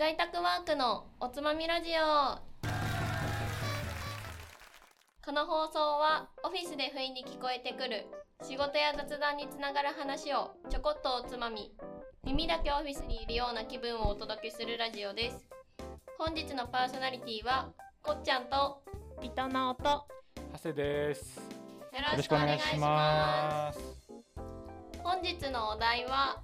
在宅ワークのおつまみラジオこの放送はオフィスで不意に聞こえてくる仕事や雑談につながる話をちょこっとおつまみ耳だけオフィスにいるような気分をお届けするラジオです本日のパーソナリティはこっちゃんと伊藤直と長谷です。よろしくお願いしますす。本日のお題は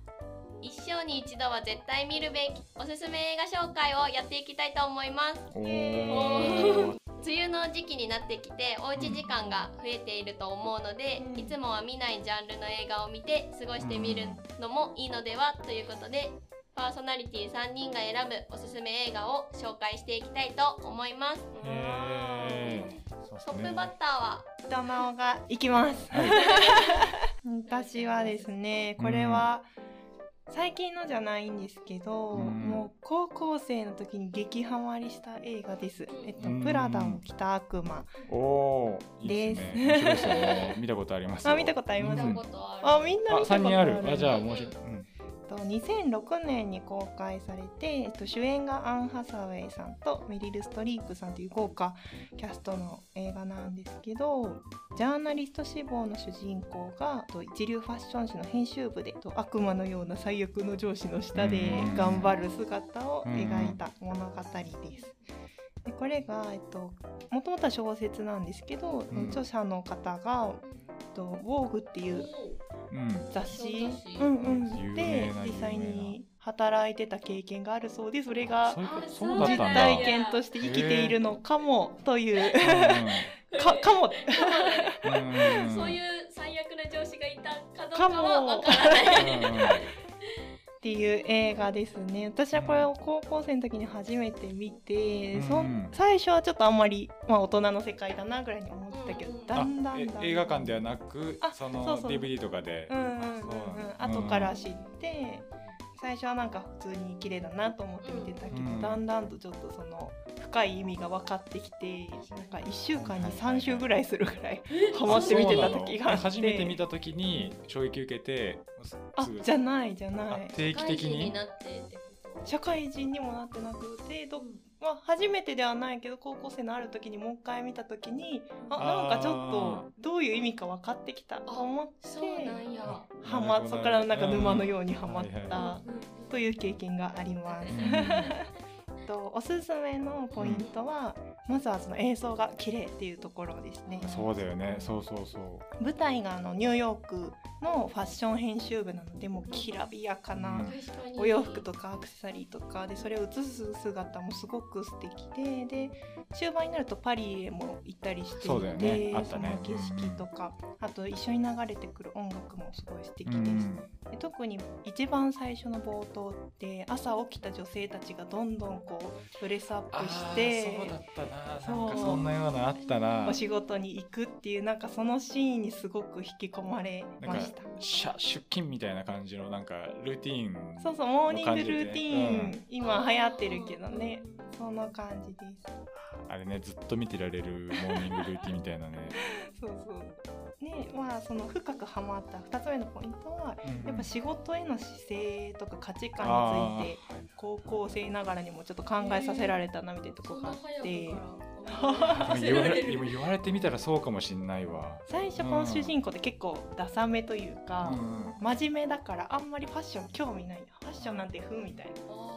一生に一度は絶対見るべきおすすめ映画紹介をやっていきたいと思います。梅雨の時期になってきておうち時間が増えていると思うので、うん。いつもは見ないジャンルの映画を見て過ごしてみるのもいいのではということでパーソナリティ3人が選ぶおすすめ映画を紹介していきたいと思います。トップバッターは？伊藤直が行きます。はい。私はですね、これは最近のじゃないんですけど、うんもう高校生の時に激ハマりした映画です。えっと、うんプラダを着た悪魔。おおー、いいですね。です面白いですよね。見たことあります？よ。あ見たことあります見たうんことある、あ、みんなあ、見たこと三人ある。る。あ、じゃあ面白い。うんと2006年に公開されて、えっと、主演がアン・ハサウェイさんとメリル・ストリープさんという豪華キャストの映画なんですけどジャーナリスト志望の主人公がと一流ファッション誌の編集部でと悪魔のような最悪の上司の下でうん頑張る姿を描いた物語です。でこれが、えっと、もともとは小説なんですけど、ん著者の方が、えっと、ウォーグっていううん。雑誌。でな。実際に働いてた経験があるそうでそれが。実体験として生きているのかもという。う かかも。そういう最悪な上司がいたかどかうかはも。わからない。うんうんっていう映画ですね。私はこれを高校生の時に初めて見て、そうん。ん最初はちょっとあんまり、まあ、大人の世界だなぐらいに思ってたけど、うんだんだん映画館ではなくあ、そのそうそう。DVD とかで。うんうんうんうん。そう後から知って最初はなんか普通に綺麗だなと思って見てたけど、うん。だんだんとちょっとその深い意味が分かってきてなんか1週間に3週ぐらいするぐらい ハマって見てた時があって。初めて見た時に衝撃受けて、すあじゃないじゃない。あ定期的に？なってってこと？社会人にもなってなくてど、まあ、初めてではないけど高校生のある時にもう一回見た時にあなんかちょっとどういう意味か分かってきたと思ってそうなんや。はまそこからなんか沼のようにはまったという経験があります。とおすすめのポイントは、まずはその映像が綺麗っていうところですね。そうだよね。そうそうそう。舞台があのニューヨークのファッション編集部なのでもうきらびやかなお洋服とかアクセサリーとかでそれを映す姿もすごく素敵でで終盤になるとパリへも行ったりしていてそねねその景色とか、あと一緒に流れてくる音楽もすごい素敵うです。んで特に一番最初の冒頭って朝起きた女性たちがどんどんこうドレスアップしてそうだったな。なんかそんなようなあったな。お仕事に行くっていうなんかそのシーンにすごく引き込まれました。出勤みたいな感じのなんかルーティーン。そうそうモーニングルーティーン、うん今流行ってるけどねその感じです。あれねずっと見てられるモーニングルーティーンみたいなね。そうそうねまあその深くハマった2つ目のポイントはうんやっぱ仕事への姿勢とか価値観あについて高校生ながらにもちょっと考えさせられたなみたいなとこがあって。ーでも言われ言われてみたらそうかもしんないわ。最初この主人公って結構ダサめというか、うん真面目だからあんまりファッション興味ないファッションなんてふみたいな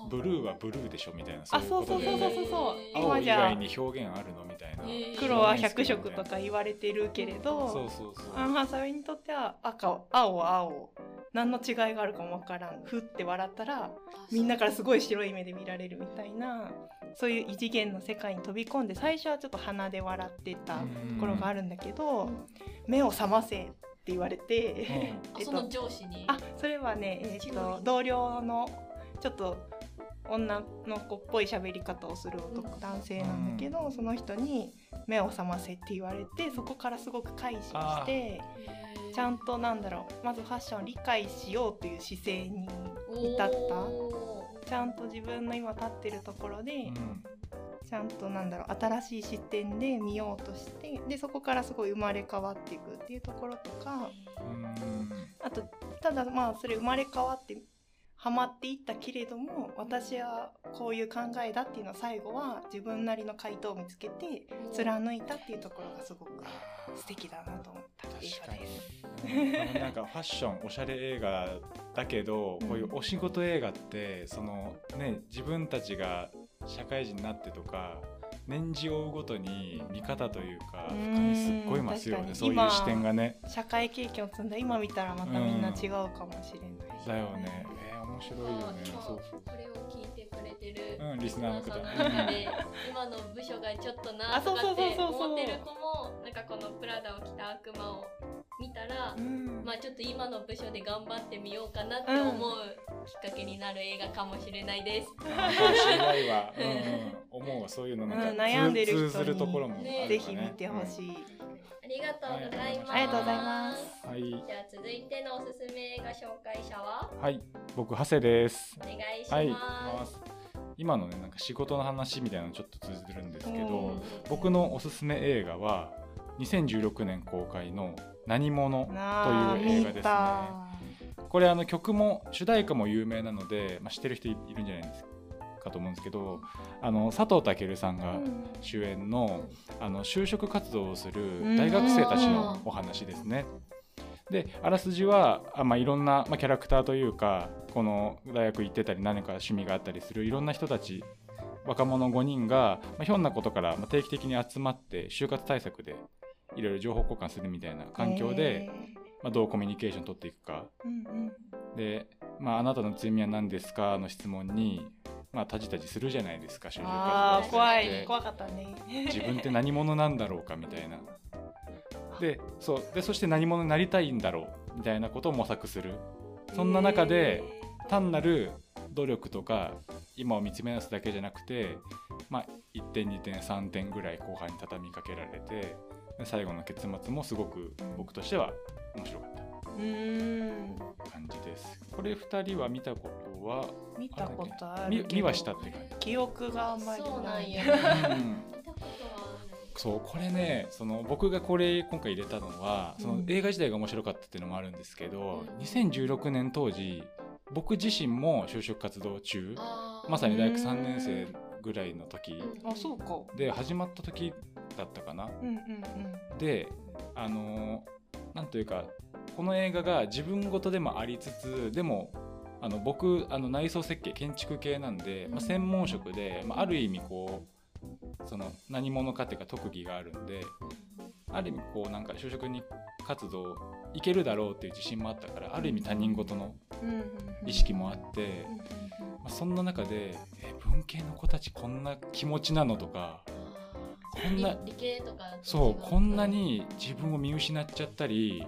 ブルーはブルーでしょみたいな。あそうそうそうそううそうそうえー青以今じゃ外に表現あるのみたいな。えー黒は100色とか言われてるけれどそうそうそう。アン・ハサウェイにとっては赤青は青何の違いがあるかもわからん。ふって笑ったらみんなからすごい白い目で見られるみたいなそういう異次元の世界に飛び込んで最初はちょっと鼻で笑ってたところがあるんだけど目を覚ませって言われて、あその上司に？あそれはね、えー、違うと同僚のちょっと女の子っぽい喋り方をする男、うん。男性なんだけど、その人に目を覚ませって言われてそこからすごく改心してちゃんとなんだろうまずファッションを理解しようという姿勢に至った。おちゃんと自分の今立ってるところで、うん。ちゃんとなんだろう新しい視点で見ようとしてでそこからすごい生まれ変わっていくっていうところとかうん。あとただまあそれ生まれ変わってハマっていったけれども私はこういう考えだっていうのは最後は自分なりの回答を見つけて貫いたっていうところがすごく素敵だなと思った映画です。うんなんかファッションおしゃれ映画だけど、うんこういうお仕事映画ってそのね自分たちが社会人になってとか年次を追うごとに見方というかうん。深みすっごいますよね。そういう視点がね。社会経験を積んだ。今見たらまたみんな違うかもしれない、だよね。えー、面白いよね。そうそうこれを聞いてくれてる、うんリスナーの方。で 今の部署がちょっとなとかって思ってる子もなんかこのプラダを着た悪魔を見たら、うん。まあちょっと今の部署で頑張ってみようかなって思うきっかけになる映画かもしれないです。かもしれないわ、うんうん、思うわそういうのなんか、うん悩んでる人に通ずるところもあね。ぜひ見てほしい、ありがとうございます。ありがとうございます。はい、じゃあ続いてのおすすめ映画紹介者は？はい、僕長谷です。お願いしはい、ます。今のねなんか仕事の話みたいなのちょっと通じるんですけうどん。僕のおすすめ映画は2016年公開の「何者」という映画ですね。見たこれあの曲も主題歌も有名なので、まあ、知ってる人いいるんじゃないですかと思うんですけどあの佐藤健さんがうん。主演のあの就職活動をする大学生たちのお話ですね。であらすじはあ、まあ、いろんな、まあ、キャラクターというかこの大学行ってたり何か趣味があったりするいろんな人たち若者5人が、まあ、ひょんなことから、まあ、定期的に集まって就活対策でいろいろ情報交換するみたいな環境で、へまあ、どうコミュニケーション取っていくか。ーうんうん。で、まあ、あなたの強みは何ですかの質問に、まあ、タジタジするじゃないですか就職あー活動怖でい。怖かったね。自分って何者なんだろうかみたいな。でそう。でそして何者になりたいんだろうみたいなことを模索する。そんな中で単なる努力とか今を見つめ直すだけじゃなくて、まあ、1点2点3点ぐらい後半に畳みかけられてで最後の結末もすごく僕としては面白かっうーん。た感じです。これ2人は見たことは見たことある見けど見はしたって感じ。記憶があんまりそうなんや。うん。見たことはある。そうこれねその僕がこれ今回入れたのはそのうん映画自体が面白かったっていうのもあるんですけど、うん。2016年当時僕自身も就職活動中まさに大学3年生ぐらいの時あそうか。で始まった時だったかな。うんうんうん。であのーなんというかこの映画が自分事でもありつつでもあの僕あの内装設計建築系なんで、まあ、専門職で、まあ、ある意味こうその何者かっていうか特技があるんである意味こうなんか就職に活動いけるだろうっていう自信もあったからある意味他人事の意識もあって、まあ、そんな中でえ文系の子たちこんな気持ちなのとかこんな理理系とかそうこんなに自分を見失っちゃったり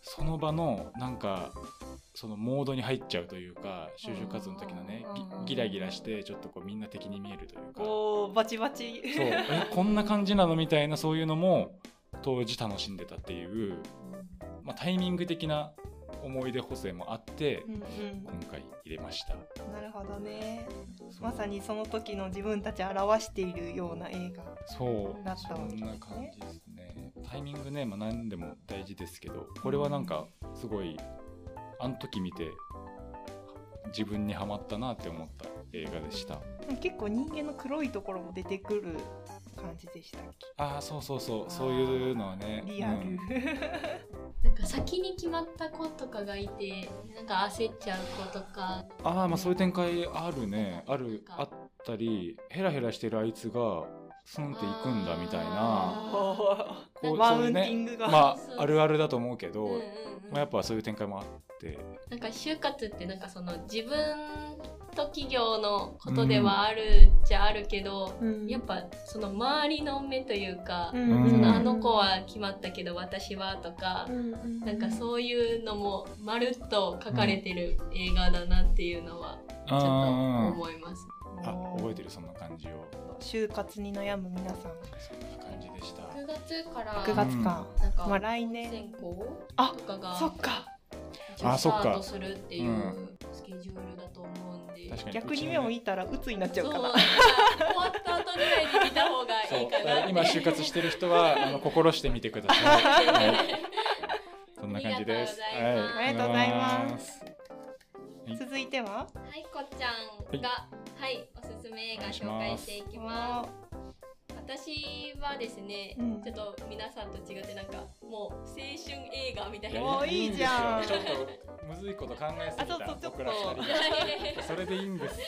その場のなんかそのモードに入っちゃうというか就職活動の時のねうん。ギギラギラしてちょっとこうみんな敵に見えるというか。おーバチバチ。そう。えこんな感じなの？みたいなそういうのも当時楽しんでたっていう、まあ、タイミング的な思い出補正もあってうんうん。今回入れました。なるほどね。まさにその時の自分たちを表しているような映画そう。だったわけですね。そんな感じですね。タイミングね、まあ、何でも大事ですけどこれはなんかすごいあの時見て自分にはまったなって思った映画でした。結構人間の黒いところも出てくる感じでしたっけ？ああそうそうそう。そういうのはね。リアル、うんなんか先に決まった子とかがいてなんか焦っちゃう子とか。ああまあそういう展開あるね。あるあったりヘラヘラしてるあいつがスンっていくんだみたいな。あこうマウンティングが、まああるあるだと思うけど、うんうんうん。まあ、やっぱそういう展開もあって。なんか就活ってなんかその自分と企業のことではあるっちゃあるけど、うん。やっぱその周りの目というか、うん。そのあの子は決まったけど私はとか、うん。なんかそういうのもまるっと書かれてる映画だなっていうのはちょっと思います。あ覚えてるそんな感じを。就活に悩む皆さんそんな感じでした。6月から9月か、なんかまあ来年。選考あとかがそっか。あそっか。スタートするっていううん。スケジュール逆に目を見たら鬱になっちゃうかな。終わった後ぐらいに見た方がいいかな今就活してる人はあの心してみてください、はい、そんな感じです。ありがとうございます。ありがとうございますはい。続いては？はいこっちゃんがはい、おすすめ映画紹介していきます。私はですね、うん。ちょっと皆さんと違ってなんかもう青春映画みたいな。いいじゃん。ちょっとむずいこと考えすぎあそうそうちょっと。た僕ら二人。それでいいんです、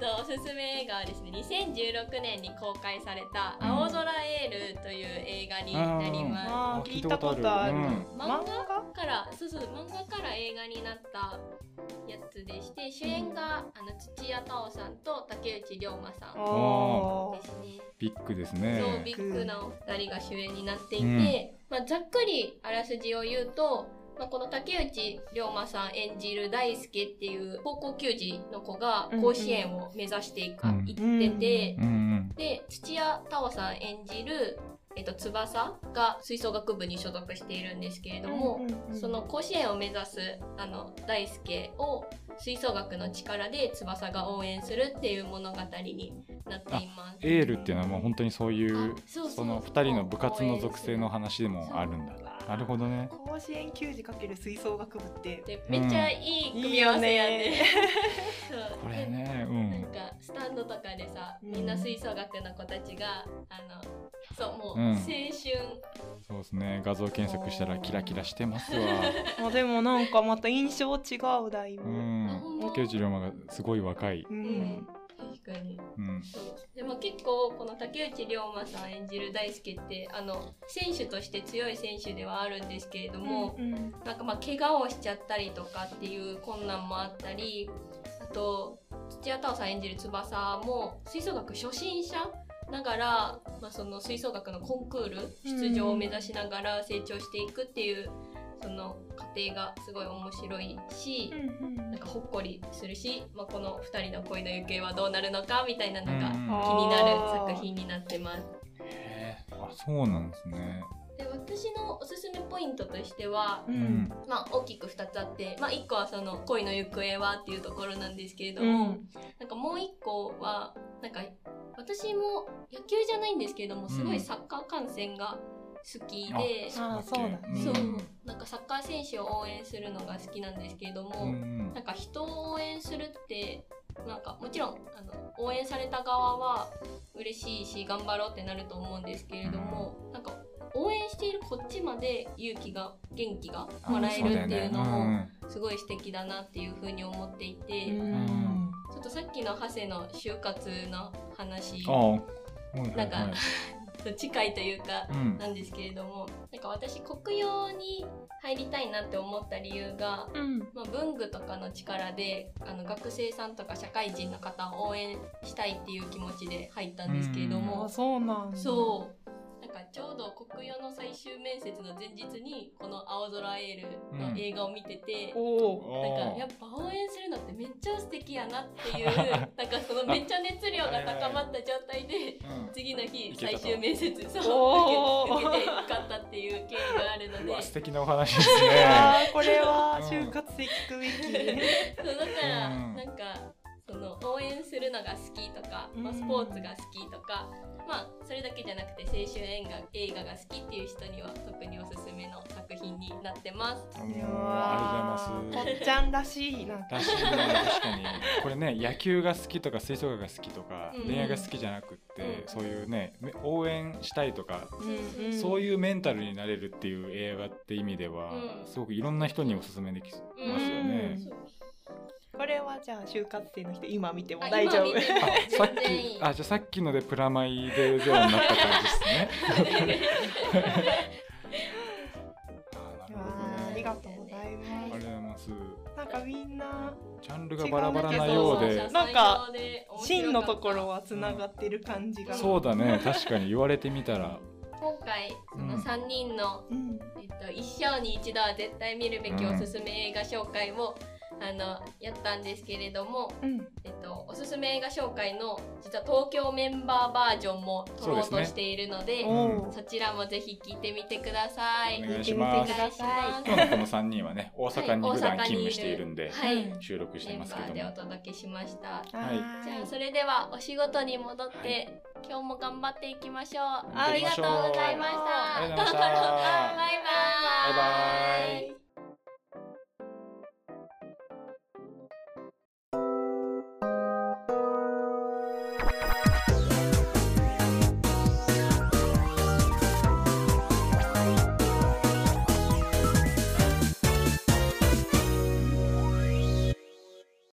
とおすすめ映画はですね2016年に公開された「うん。青空エール」という映画になります。あー聞いたここととある、うん。漫漫画からそうそう漫画から映画になったやつでして主演が、あの土屋太鳳さんと竹内涼真さんですね。ビッグですそうねビッグなお二人が主演になっていて、うん。まあ、ざっくりあらすじを言うと、まあ、この竹内涼真さん演じる大輔っていう高校球児の子が甲子園を目指していく、うん。行ってて、うんうんで土屋太鳳さん演じる、えっと、翼が吹奏楽部に所属しているんですけれども、うんうんうんその甲子園を目指すあの大輔を吹奏楽の力で翼が応援するっていう物語になっています。エールっていうのはもう本当にそういうあその二人の部活の属性の話でもあるんだ。そうなるほどね。甲子園球児かける吹奏楽部って。でめっちゃいい組み合わせやね。いいよそう。これねうなんんかスタンドとかでさ、うん。みんな吹奏楽の子たちがあのそうもううん。青春、そうですね。画像検索したらキラキラしてますわ。あでもなんかまた印象違うだいぶ、ううんん竹内涼真がすごい若い。うん確かに。うん。そうでも結構この竹内涼真さん演じる大輔ってあの選手として強い選手ではあるんですけれども、うん。なんかまあ怪我をしちゃったりとかっていう困難もあったりあと土屋太鳳さん演じる翼も吹奏楽初心者ながら、まあ、その吹奏楽のコンクール出場を目指しながら成長していくっていう、その過程がすごい面白いし、うんうんなんかほっこりするし、まあ、この2人の恋の行方はどうなるのかみたいなのがうん気になる作品になってます。へー。あそうなんですね。で私のおすすめポイントとしては、ううん。んまあ、大きく2つあって、まあ、1個はその恋の行方はっていうところなんですけれどうも、ん。なんかもう1個はなんか私も野球じゃないんですけれどもすごいサッカー観戦が好きで、あーそうだねそううん。なんかサッカー選手を応援するのが好きなんですけれども、うんなんか人を応援するってなんかもちろんあの応援された側は嬉しいし頑張ろうってなると思うんですけれども、なんか応援しているこっちまで勇気が元気がもらえるっていうのもすごい素敵だなっていうふうに思っていて、うんとさっきの長谷の就活の話ああはいはいなんかはいと近いというかうん。なんですけれどもなんか私国用に入りたいなって思った理由がうん。まあ、文具とかの力であの学生さんとか社会人の方を応援したいっていう気持ちで入ったんですけれどあも、そうなんだ。そう。なんかちょうど国用の最終面接の前日にこの「青空エール」の映画を見てて、おおなんかやっぱ応援するのってめっちゃ素敵やなっていう なんかそのめっちゃ熱量が高まった状態でうん。次の日最終面接そう受けて受かったっていう経緯があるので。素敵なお話ですね。これはうん就活で聞くべき そうだから、うん。なんかその応援するのが好きとか、まあ、うんスポーツが好きとか、まあそれだけじゃなくて青春映画映画が好きっていう人には特におすすめの作品になってます。ありがとうございます。こっちゃんらしいなんか。確かに確かに。これね野球が好きとか吹奏楽が好きとか、うん。恋愛が好きじゃなくって、うん。そういうねめ応援したいとか、うんうん。そういうメンタルになれるっていう映画って意味では、うん。すごくいろんな人におすすめできますよね。これはじゃあ就活生の人今見てもあ大丈夫？あさっきあじゃあさっきのでプラマイでゼロになった感じですね。あ なるほどあーありね。がとうございありまがとうございます。すなんかみんなジャンルがバラバラなようで。なんか真のところはつながってる感じがそうだね確かに言われてみたら今回その3人の、うんえっと、一生に一度は絶対見るべきおすすめ映画紹介を、あのやったんですけれども、うん。えっと、おすすめ映画紹介の実は東京メンバーバージョンも撮ろうとしているのでそちらもぜひ聞いてみてください。お願いします。てください今日のこの3人はね大阪に普段勤務しているんで、はい、うん収録してますけども。ーでお届けしました。ははい。じゃあそれではお仕事に戻って、はい。今日も頑張っていきましょう。はいありがとうございました。ありがとうございました。バイバイ。バイバイ